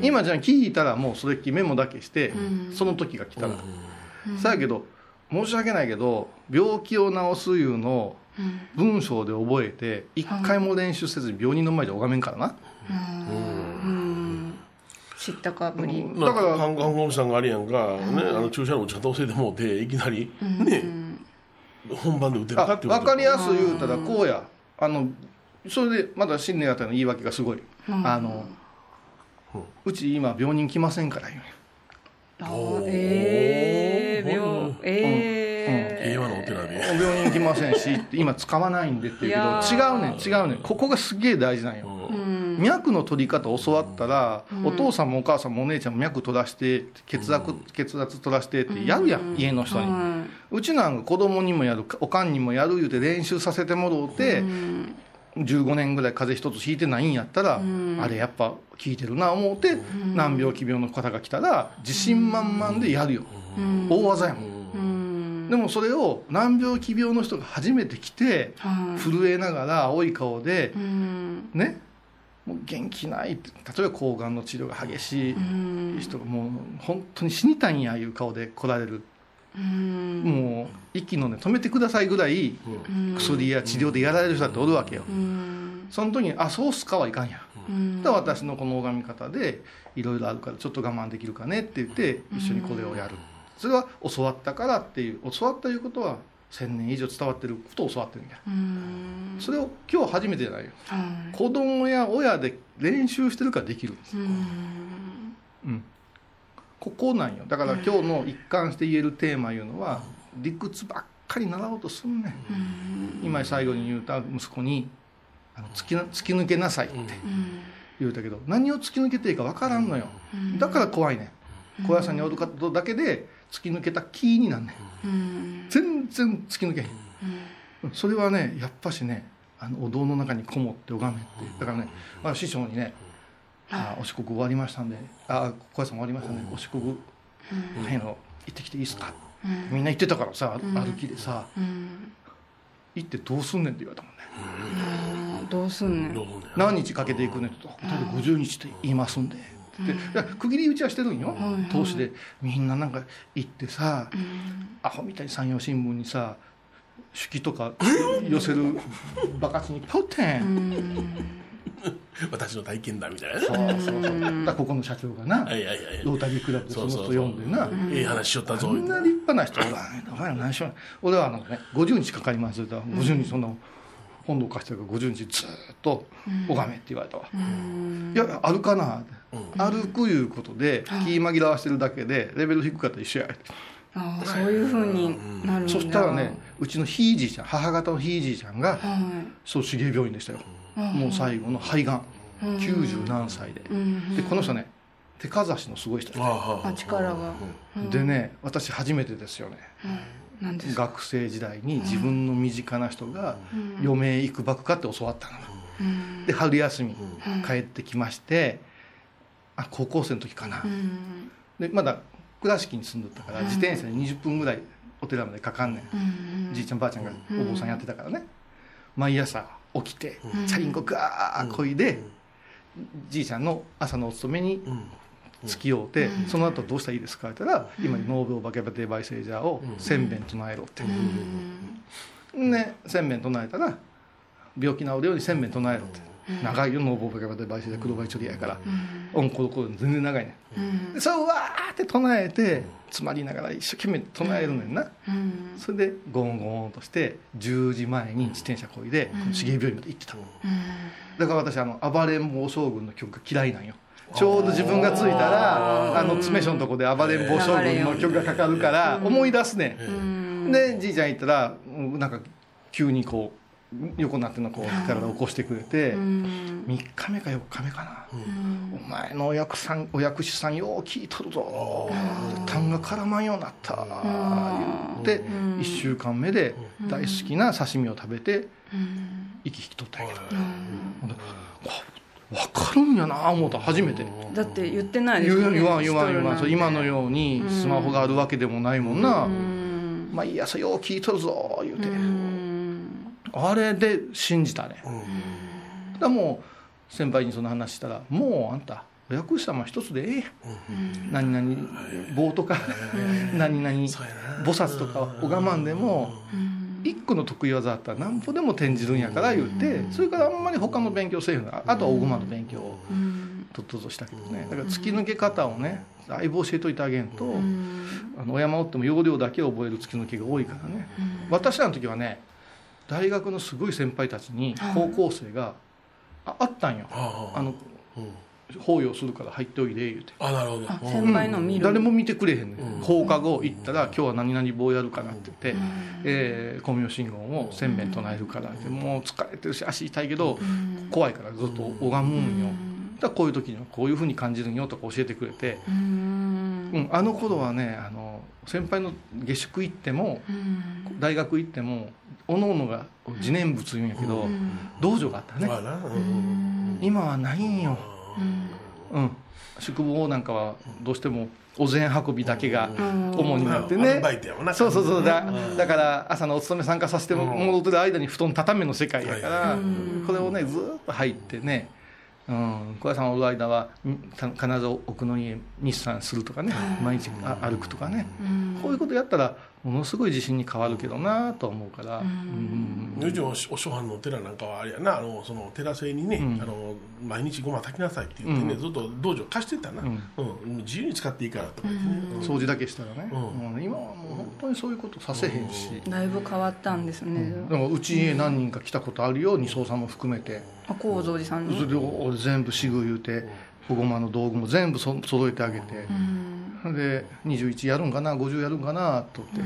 今じゃあ聞いたらもうそれっきりメモだけしてその時が来たらさやけど申し訳ないけど病気を治すいうのを文章で覚えて一回も練習せずに病人の前で拝めんからな。うん。知ったかぶり。だから看看護師さんがあれやんか、ね、あの注射の打ち方教えてもうていきなり、ね本番で打てるかあっていうこと。分かりやすい言うたらこうや。あのそれでまだ新年あたりの言い訳がすごい。あのうち今病人来ませんから言うあえで、病院来ませんし今使わないんでって言うけど違ー。うねん違うねん。ここがすげえ大事なんよ。脈の取り方教わったら、お父さんもお母さんもお姉ちゃんも脈取らして血圧,、血圧取らしてってやるやん、家の人に、はうちなんか子供にもやるおかんにもやる言うて練習させてもろうて、15年ぐらい風邪一つひいてないんやったら、あれやっぱ効いてるな思うて、難病奇病の方が来たら自信満々でやるよ、大技やもん、うんでもそれを難病奇病の人が初めて来て、はい。震えながら青い顔でう、ん。ね？もう元気ない例えば抗がんの治療が激しい人がもう本当に死にたいんやいう顔で来られる、うん。もう息のね止めてくださいぐらい薬や治療でやられる人だっておるわけよ、うん。その時に「あそうっすか」はいかんや、うん。で私のこの拝み方でいろいろあるからちょっと我慢できるかねって言って一緒にこれをやる、それは教わったからっていう教わったいうことは1000年以上伝わってることを教わってるんや。うん。それを今日初めてじゃないよ。はい。子供や親で練習してるからできるんです、うん。うん、ここなんよ。だから今日の一貫して言えるテーマいうのは理屈ばっかり習おうとすんねん。今最後に言うた息子にあの突きな突き抜けなさいって言うたけど何を突き抜けていいか分からんのよ。だから怖いねん。小屋さんにおるだけで突き抜けた気になんねん。うん。全然突き抜けへん。うん。それはねやっぱしねあのお堂の中にこもって拝めって。だからね、まあ、師匠にね「あお四国終わりましたんであ小屋さん終わりましたねお四国はいの行ってきていいですか?」みんな行ってたからさ歩きでさうん「行ってどうすんねん」って言われたもんね。どうすんねん。何日かけていくねんと「例えば50日って言いますんで」でいや区切り打ちはしてるんよ。投資で。みんななんか行ってさアホみたいに山陽新聞にさ手記とか寄せる バカチにいっぱいおってん。私の体験だみたいなね。そうそうそう。だここの社長がなはいはいはいロータリークラブでその人呼んでな。ええ話しよったぞこんな立派な人おらんお前ら何しよう俺はあのね50日かかりますって言ったら50日そんな本堂貸してるから50日ずーっと拝めって言われたわ、いや歩かな。って、歩くいうことで気紛らわしてるだけでレベル低かったら一緒や。ああそういうふうになるんだ。そしたらねうちのひいじいちゃん母方のひいじいちゃんがはそう手芸病院でしたよ。もう最後の肺がん90何歳で。でこの人ね手かざしのすごい人ああはあいあ力が。でね私初めてですよね学生時代に自分の身近な人が余命いくばくかって教わったの、で春休み帰ってきましてあ高校生の時かな、うん。でまだ倉敷に住んどったから自転車で20分ぐらいお寺までかかんねん、うんじいちゃんばあちゃんがお坊さんやってたからね、毎朝起きて、チャリンコガーこいで、じいちゃんの朝のお勤めにうん付き合うて、その後どうしたらいいですか？って言ったら、今ノーベルバケバテバイセージャーを千遍唱えろって、ね千遍唱えたら病気治るように千遍唱えろって、長いよノーベルバケバテバイセージャー黒バイチョリやから、音ここ全然長いねん。でそれをわーって唱えて詰まりながら一生懸命唱えるねん。な、うん。それでゴンゴンとして10時前に自転車こいで重井病院まで行ってた、だから私あの暴れん。坊将軍の曲が嫌いなん。よちょうど自分が着いたらあの詰め所のとこで暴れん坊将軍の曲がかかるから思い出すねん。でじいちゃん行ったらうんなんか急にこう横になってんのこう体起こしてくれて3日目か4日目かな。お前のお役さんお薬師さんよう聞いとるぞ。痰が絡まんようになった。言って1週間目で大好きな刺身を食べて息引き取ったんやけど。ほん分かるんやな思った初めて。だって言ってないですよね言わん言わん言わん。今のうようにスマホがあるわけでもないもんな。うん。毎朝よう聞いとるぞ言うて。うん。あれで信じたね。だからもう先輩にその話したら「もうあんたお薬師様一つでええやん。何々棒とか何々菩薩とか拝まんでも一個の得意技あったら何歩でも転じるんやから言ってそれからあんまり他の勉強せえへん。のあとは大駒の勉強をとっととしたけどね。だから突き抜け方をねだいぶ教えといてあげんとあのお山おっても要領だけ覚える突き抜けが多いからね。私らの時はね大学のすごい先輩たちに高校生がああったんよ。あのうん法要するから入っておいで言うて。あなるほど。先輩の見る。誰も見てくれへんね、うん。ん、放課後行ったら「今日は何々棒やるから」って言って「えー、光明信号を千遍唱えるから」ってもう疲れてるし足痛いけど怖いからずっと拝むんよ。だからこういう時にはこういうふうに感じるんよとか教えてくれて、うん。うん、あの頃はねあの先輩の下宿行っても大学行ってもおのおのが自念仏言うんやけど、道場があったね、今はないんよ、うん、宿坊なんかはどうしてもお膳運びだけが主になってね。そうそうそう。だだから朝のお勤め参加させてもらってる間に布団畳めの世界やからこれをねずーっと入ってねうん、小屋さんおる間は必ず奥の家日産するとかね毎日あ歩くとかね。こういうことやったらものすごい自信に変わるけどなと思うから。うん。うちのお諸藩のお寺なん。かはあれやなあのその寺製にね、あの毎日ごま炊きなさいって言ってね、ずっと道場貸してたな、うん。自由に使っていいからとか言ってね、うん。掃除だけしたらね、うん。うん。今はもう本当にそういうことさせへん。し、だいぶ変わったん。ですねでもうちへ何人か来たことあるよ二層さん。も含めてあ高蔵寺さん。それ全部しぐ言うて保護間の道具も全部そ揃えてあげて、で21やるんかな50やるんかなと思って、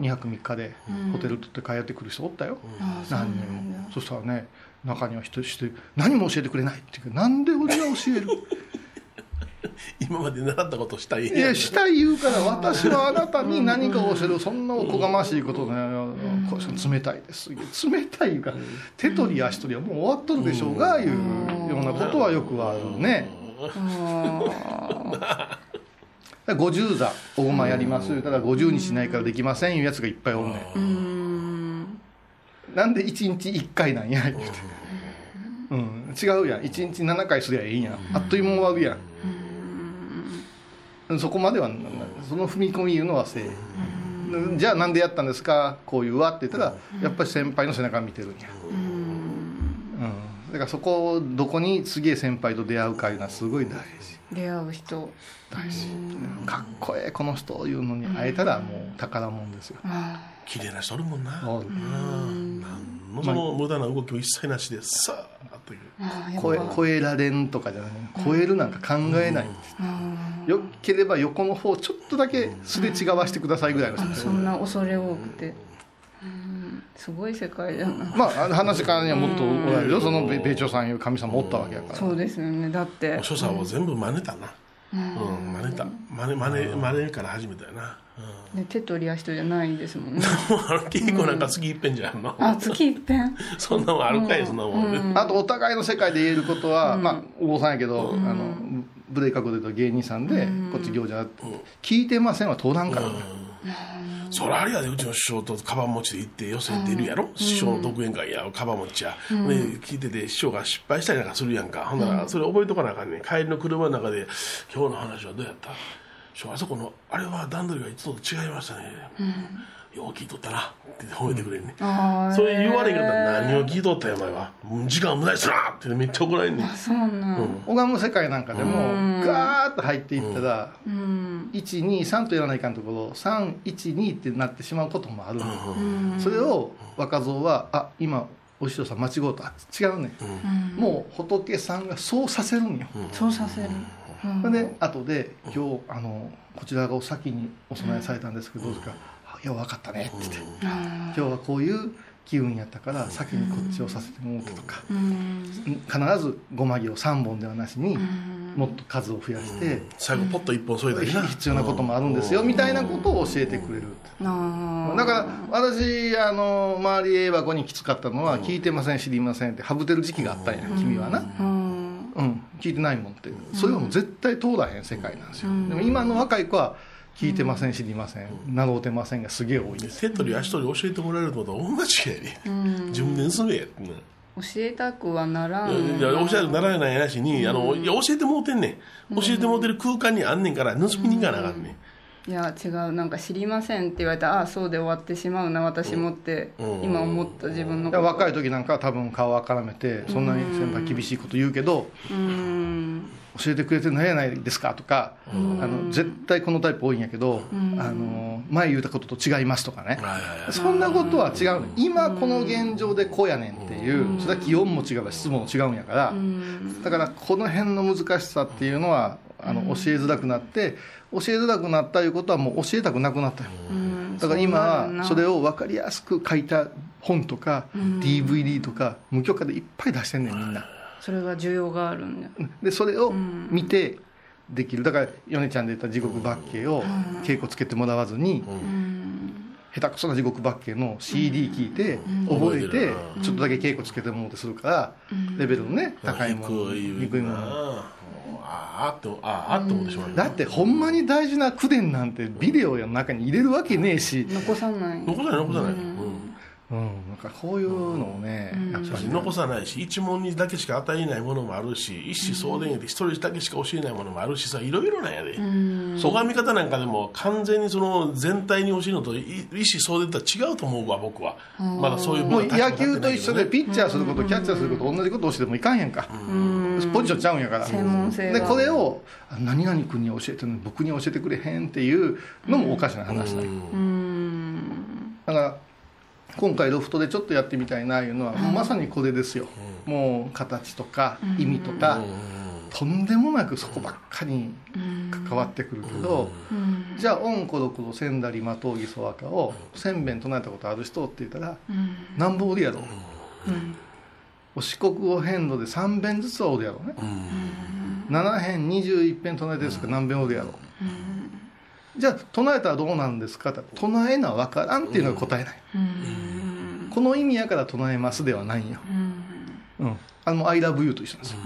2泊3日でホテル取って帰ってくる人おったよ、う何人も。そしたらね中には一人一人何も教えてくれないって言うなんで俺が教える？今まで習ったことしたい。いやしたい言うから私はあなたに何かを教える。そんなおこがましいことね冷たいです。冷たいいうか手取り足取りはもう終わっとるでしょうがいうようなことはよくあるね。50座おごまやります。言うたら50にしないからできませんいうやつがいっぱいおんねん。なんで1日1回なんや言うて。うん、違うやん。1日7回すりゃいいや。んあっという間に終わるやんそこまではなその踏み込み言うのはせえうん。じゃあなんでやったんですか？こういうわって言ったらやっぱり先輩の背中見てるんや。うん。だからそこをどこにすげえ先輩と出会うかいうのはすごい大事。出会う人。大事。かっこええこの人いうのに会えたらもう宝物ですよ。綺麗な人おるもんな、おる。うん、何のその無駄な動きも一切なしでさあという。超え超えられんとかじゃない。超えるなんか考えない。ん。ですよければ横の方ちょっとだけすれ違わしてくださいぐらいの。人あそんな恐れ多くて。うん。すごい世界だな。まああの話からにはもっとおられるよ。その米米朝さんいう神様おったわけやから。そうですよね。だって。お所さんを全部真似たな。うん、真似た。真似真似真似から始めたよな、うんね手取り足取りじゃないですもんね。もうあの稽古なんか月いっぺんじゃんの、あ。月いっぺんそんなもんあるかい、そんなもん、ねあとお互いの世界で言えることは、まあお坊さんやけど、あのブレイカーで言うと芸人さんで、こっち行者聞いてませんは通らんから。ね、それあれやでうちの師匠とカバン持ちで行って寄せてるやろ、師匠の独演会やカバン持ちや、で聞いてて師匠が失敗したりなんかするやんか。ほんならそれ覚えとかなあかんねん。帰りの車の中で「今日の話はどうやった?」あそこのあれは段取りがいつもと違いましたね、よう聞いとったな。って褒めてくれんね、あそれ言われんかったら何を聞いとったんやお前は。時間無駄にすなってめっちゃ怒られんねん。そうなん拝む世界なんかでもガーッと入っていったら、うん。123とやらないかんところ312ってなってしまうこともあるの。よ、それを若造はあ今お師匠さん間違うた。違うね、ん、もう仏さんがそうさせるんよ、そうさせるそれで後で「今日あのこちらがお先にお供えされたんですけどどうですか?あ」いや分かったね」って言って「今日はこういう機運やったから先にこっちをさせてもらった」とか。必ずごまぎを3本ではなしにもっと数を増やして最後ポッと一本添えたりな。必要なこともあるんですよみたいなことを教えてくれる。あだから私あの周り A 箱にきつかったのは聞いてません知りませんってはぶてる時期があったんや君はな。あうん。うん。聞いてないもんってそれはもう絶対通らへん世界なんですよ。でも今の若い子は聞いてません知りません習うてませんがすげえ多いです。手取り足取り教えてもらえるのと大間違いで、自分で盗めやってな教えたくはならん。いや教えたくならないやしに、あのいや教えてもうてんねん。教えてもうてる空間にあんねんから盗みに行かなあかんねん、いや違うなんか知りませんって言われたらああそうで終わってしまうな私もってうん。今思った自分のいや若い時なんかは多分顔をからめてそんなに先輩厳しいこと言うけどうん。教えてくれてないやないですかとか、あの絶対このタイプ多いんやけど、あの前言うたことと違いますとかね、そんなことは違うね今この現状でこうやねんっていうそれは気温も違うし質問も違うんやから。だからこの辺の難しさっていうのはあの教えづらくなって教えづらくなったいうことはもう教えたくなくなったよ。だから今はそれを分かりやすく書いた本とか DVD とか無許可でいっぱい出してんねんみんな。それが需要があるんだ。でそれを見てできる。だから米ちゃんで言った地獄バッケを稽古つけてもらわずに下手くそな地獄バッケの CD 聞いて覚えてちょっとだけ稽古つけてもうとするからレベルのね高いもの低いもの。ああってああって思ってしまうだってほんまに大事な口伝なんてビデオの中に入れるわけねえし、残さない。残さない残さない、うんうん、なんかこういうのをね、やっぱりね。残さないし一問にだけしか与えないものもあるし一子相伝で一人だけしか教えないものもあるしさいろいろなんやで。拝み方なんかでも完全にその全体に教えるのとい一子相伝とは違うと思うわ僕は。まだそういうもう野球と一緒でピッチャーすることキャッチャーすること同じこと教えてもいかんやんか。ポジションちゃうんやから。専門性が。でこれをあ何々君に教えてるのに僕に教えてくれへんっていうのもおかしな話だよ。だから今回ロフトでちょっとやってみたいないうのは、もうまさにこれですよ、もう形とか意味とか、とんでもなくそこばっかりに関わってくるけど、じゃあ「オンコロコロ千里馬闘技ソワカ」を千遍唱えたことある人って言ったら、何本おるやろ、お四国語遍路で3遍ずつはおるやろね、7遍21遍唱えてる人が何遍おるやろ、じゃあ唱えたらどうなんですかって唱えな分からんっていうのが答えない、この意味やから唱えますではないんよ、うん、あの「ILOVEYOU」と一緒なんですよ、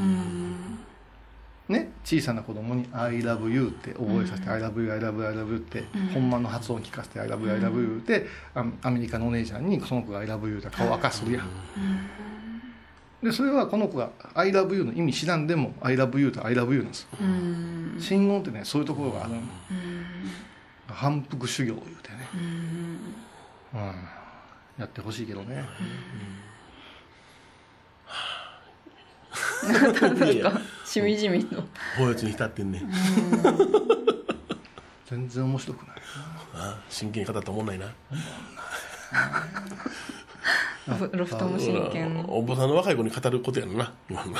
ね、小さな子供に「ILOVEYOU」って覚えさせて「ILOVEYOUILOVEYOU」って、本番の発音聞かせて「ILOVEYOUILOVEYOU」ってあアメリカのお姉ちゃんにその子が「ILOVEYOU」って顔赤するやん、でそれはこの子が「ILOVEYOU」の意味知らんでも「ILOVEYOU」って ILOVEYOU なんです信号ってねそういうところがあるの反復修行言うてね、うん、やってほしいけどね、いやいやしみじみと法律に浸ってんねん。全然面白くない。あ真剣に語ったもんないな。ロフトも真剣。お坊さんの若い子に語ることやろな今の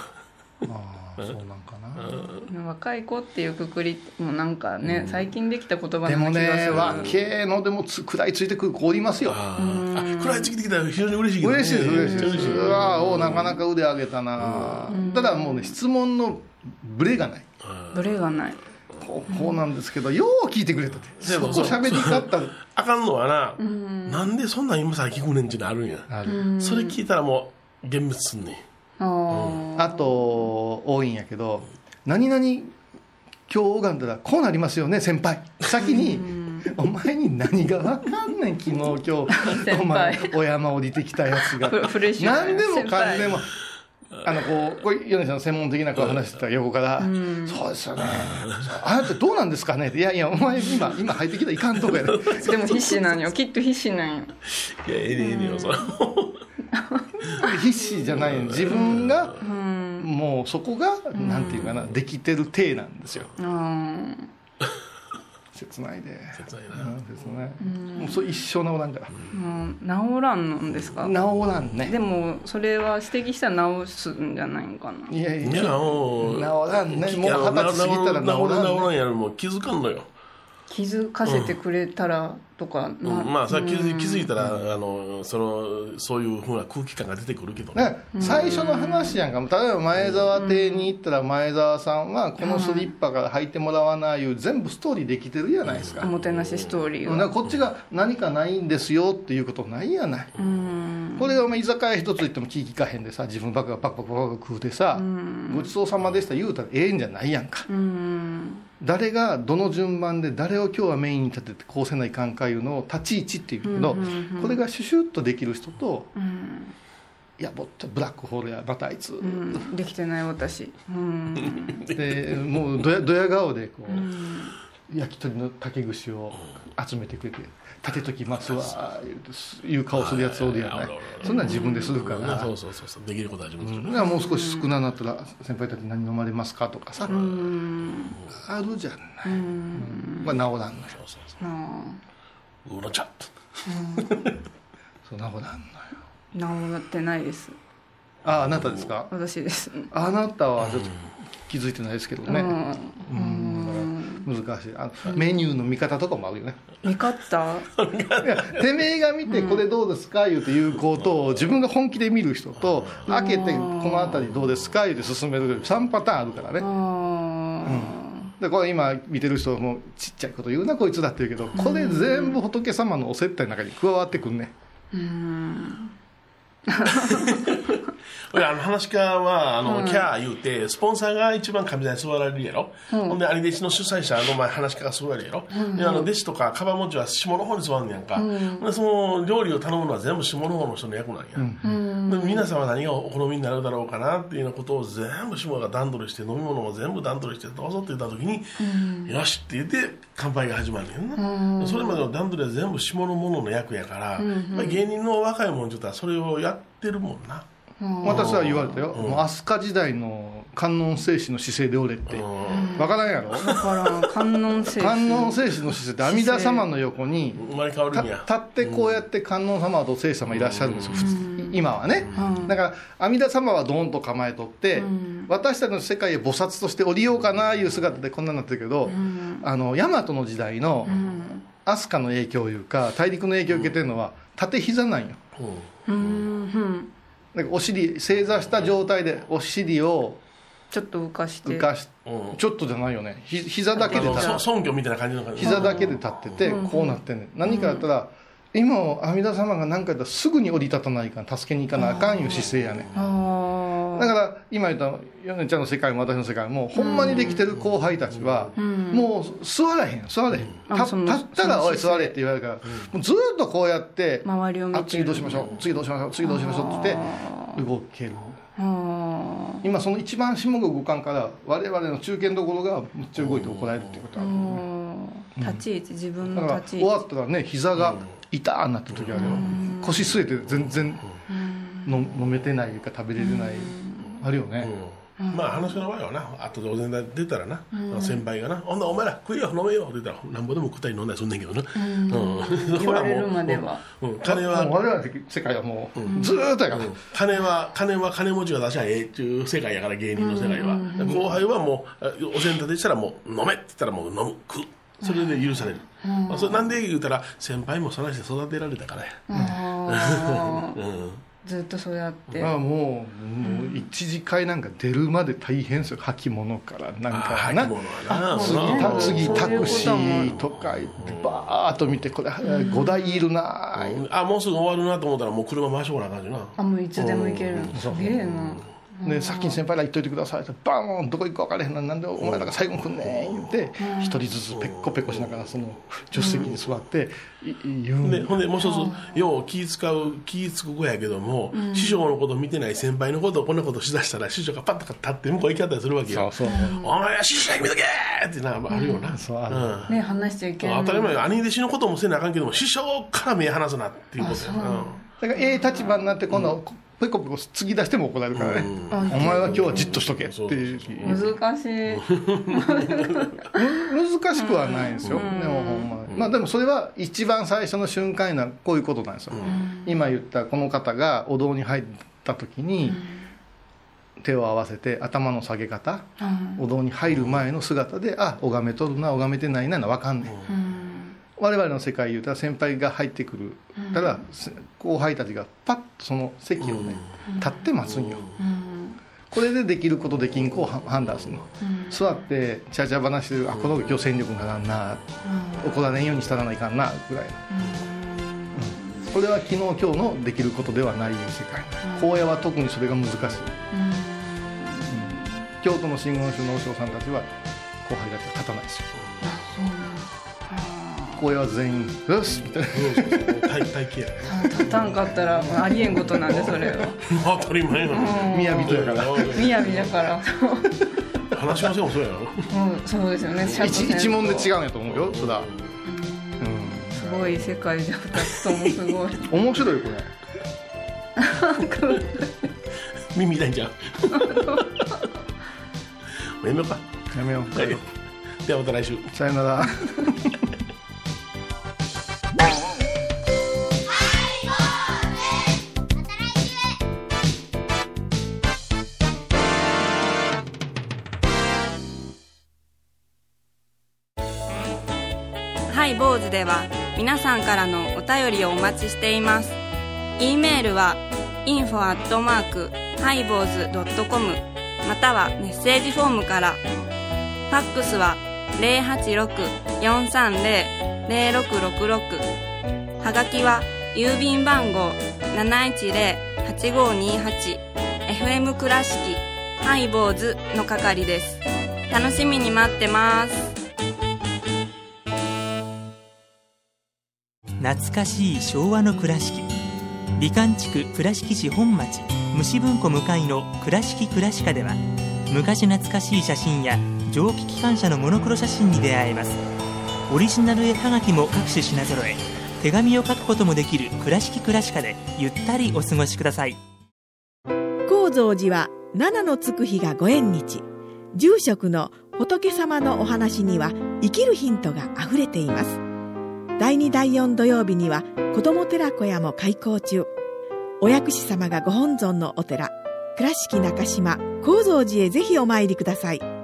ああそうなんかな、若い子っていうくくりもなんかね、最近できた言葉でもね若えのでもつ食らいついてくる子おりますよ。ああ食らいつきてきたら非常に嬉しいけ嬉しいです嬉しいです。うわおなかなか腕上げたな。ただもうね質問のブレがない。どれがない。こうこうなんですけどよう聞いてくれたってそこでもそう。喋り方あかんのはな、なんでそんなん今さ聞くねんっていうのあるんや、ある。それ聞いたらもう幻滅すんねん。ああと多いんやけど何々今日拝んだらこうなりますよね先輩。先にお前に何が分かんねん昨日今日。輩。お前お山降りてきたやつが。フフレッシュな何でもかんでもあのこうこう米さんの専門的なこう話してた横から「そうですよね。あなたどうなんですかね?」って「いやいやお前今今入ってきたらいかんとこやねでも必死なんよ。きっと必死なんよ。いやええねええねよそれ必死じゃない自分がもうそこがなんていうかなできてる体なんですよ。うん。切ないで。切ないな。うん切ない。もうそれ一生治らんから。もう治らんのんですか？治らんね。でもそれは指摘したら治すんじゃないんかな。いやいや。治らんね。もう二十歳過ぎたら治治る治る治らんねらんやるもう気づかんのよ気づかせてくれたらとか、うん。まあさ気づ気づいたら、あのそのそういうふうな空気感が出てくるけどね。ね、最初の話やんか。例えば前澤邸に行ったら前澤さんはこのスリッパから履いてもらわないいう全部ストーリーできてるじゃないですか,、おもてなしストーリーこっちが何かないんですよっていうことないやない、これがお前居酒屋一つ行っても気利かへんでさ自分ばっかパクパクパク食うてさ、ごちそうさまでした言うたらええんじゃないやんか、うん誰がどの順番で誰を今日はメインに立ててこうせないかんかいうのを立ち位置っていうけど、これがシュシュッとできる人と、いやもっとブラックホールやまたあいつ、うん。できてない私。うん。でもうどやどや顔でこう、焼き鳥の竹串を集めてくれて「立てときますわ」言うてすいう顔するやつおるやないそんなん自分でするから、そうそうそうそうできることは自分でする、もう少し少ななったら「先輩たち何飲まれますか?」とかさ、あるじゃない、まあ、治らんのよそうそうそあうウーロン茶そう治らんのよあ治ってないですああなたですか私ですあなたはちょっと気づいてないですけどね、うん難しい。あのメニューの見方とかもあるよね。見方？いやてめえが見てこれどうですか？言うて言うことを自分が本気で見る人と開けてこの辺りどうですか？言うて進める。3パターンあるからね。あでこれ今見てる人もちっちゃいこと言うなこいつだって言うけどこれ全部仏様のお接待の中に加わってくんね。い やあの話し家はあの、キャー言うてスポンサーが一番神座に座られるやろ、ほんで兄弟子の主催者の前話し家が座るやろ、であの弟子とかカバ文字は下の方に座んねやんか、でその料理を頼むのは全部下の方の人の役なんや、で皆さんは何がお好みになるだろうかなっていうようなことを全部下が段取りして飲み物も全部段取りしてどうぞって言った時に、よしって言って乾杯が始まるんやん。な、それまでの段取りは全部下の者の役やから、まあ芸人の若い者にとってはそれをやってるもんな、私は言われたよ、もう飛鳥時代の観音聖子の姿勢でおれって。分からんやろ？だから観音聖観音聖子の姿勢って阿弥陀様の横に立ってこうやって観音様と聖子様いらっしゃるんですよ、普通。今はね、だから阿弥陀様はドーンと構えとって、私たちの世界へ菩薩として降りようかないう姿でこんなになってるけど、あの大和の時代の飛鳥の影響いうか大陸の影響を受けてるのは縦膝なんよだからお尻正座した状態でお尻をちょっと浮かして。浮かしうん。ちょっとじゃないよね。ひ膝だけであの立っそ尊虚みたいな感じの感じ。膝だけで立っててこうなってんねん。何かやったら今阿弥陀様が何かやったらすぐに降り立たないかん助けに行かなあかんいう姿勢やねだから今言った米ちゃんの世界も私の世界もほんまにできてる後輩たちはもう座らへん座れへん。立ったら「おい座れ」って言われるからもうずーっとこうやってあ次どうしましょう次どうしましょう次どうしましょうって言って動ける。あ今その一番下が動から我々の中堅どころがめっちゃ動いて怒られるっていうことあるあ立ち位置自分だからの立ち位終わ置ったらね膝が痛ーなった時あるよ腰据えて全然の飲めてないか食べれてない。あるよね。まあ話の場合はな後でお膳立て出たらな、先輩がな「ほんならお前ら食えよ飲めよ」って言ったらなんぼでも食ったり飲んだりすんねんけどな、うん。言われるまでは。う金は、もう我々の世界はもうずーっとやから。金は金は金持ちが出しゃええっていう世界やから芸人の世界は、後輩はもうあお膳立てしたらもう飲めって言ったらもう飲む。食うそれで許される、まあ、それなんで言うたら先輩もそないして育てられたからや、うん。ずっとそうやって。まあもうもう一次会なんか出るまで大変ですよ。履物からなんあかな。次次タクシーとか行ってバーッと見てこれ5台いるな。あもうすぐ終わるなと思ったらもう車回してこなあかんしな。あもういつでも行ける。すげえなで先に先輩ら言っといてくださいってバーンどこ行くか分からへんのになんでお前らが最後に来んねん。言って一人ずつペッコペコしながらその助手席に座ってい言うん。でほんでもう一つよう気使う気付く子やけども、師匠のこと見てない先輩のことをこんなことしだしたら師匠がパッと立って向こう行きはったりするわけよ。そうそう「お前は師匠や見とけ!」ってなあるよな、そうある。うん。ね話しちゃいけない。当たり前よ。兄弟子のこともせなあかんけども師匠から目離すなっていうことやな。だからええ立場になって今度ペコペコ突き出しても怒られるからね、お前は今日はじっとしとけっていう。難しい。む難しくはないんですよ、でもほんままあでもそれは一番最初の瞬間になるこういうことなんですよ、今言ったこの方がお堂に入った時に、手を合わせて頭の下げ方、お堂に入る前の姿であ拝めとるな拝めてないなの分かんねん、我々の世界言うたら先輩が入ってくるたら、後輩たちがパッとその席をね、立って待つんよ、これでできることできん子を判断するの、座ってちゃちゃ話してるあこの子今日戦力にならんな、怒られんようにしたらないかんなぐらいの、うん。これは昨日今日のできることではない世界。荒野は特にそれが難しい、うん。京都の真言宗の和尚さんたちは後輩たちは立たないですよ荒野は全員「よし!」みたいな体体型や立たんかったらありえんことなんでそれは。当たり前やな。雅人やから。みやびだから。話しませんもそうやろ。うんそうですよね。一問で違うんやと思うよそら、すごい世界で二つともすごい。うん、面白いこれ。耳痛いんじゃん やめようか。やめよう、はいではまた来週。さよならハイボーズでは皆さんからのお便りをお待ちしています。e メールは info アットマークハイボーズドットコムまたはメッセージフォームから。ファックスは086-430-0666はがきは郵便番号 710-8528FM 倉敷ハイボーズの係です。楽しみに待ってます。懐かしい昭和の倉敷。美観地区倉敷市本町虫文庫向かいの「倉敷倉歯科」では昔懐かしい写真や蒸気機関車のモノクロ写真に出会えます。オリジナル絵はがきも各種品揃え手紙を書くこともできる「倉敷倉歯科」でゆったりお過ごしください。高蔵寺は七のつく日がご縁日。住職の仏様のお話には生きるヒントがあふれています。第2第4土曜日には子ども寺小屋も開校中。お薬師様がご本尊のお寺倉敷中島・高蔵寺へぜひお参りください。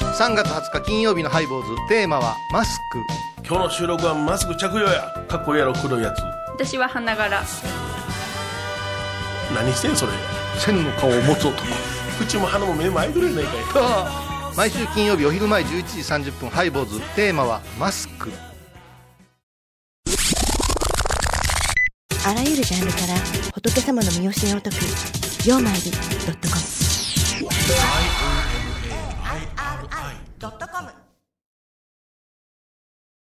3月20日金曜日のハイボーズ。テーマはマスク。今日の収録はマスク着用や。かっこいいやろ黒いやつ。私は花柄。何してんそれ。千の顔を持つ男。口も鼻も目もアイドルやないかい。毎週金曜日お昼前11時30分ハイボーズ。テーマはマスク。あらゆるジャンルから仏様の身教えを解く「曜マイルドットコム」ドットコム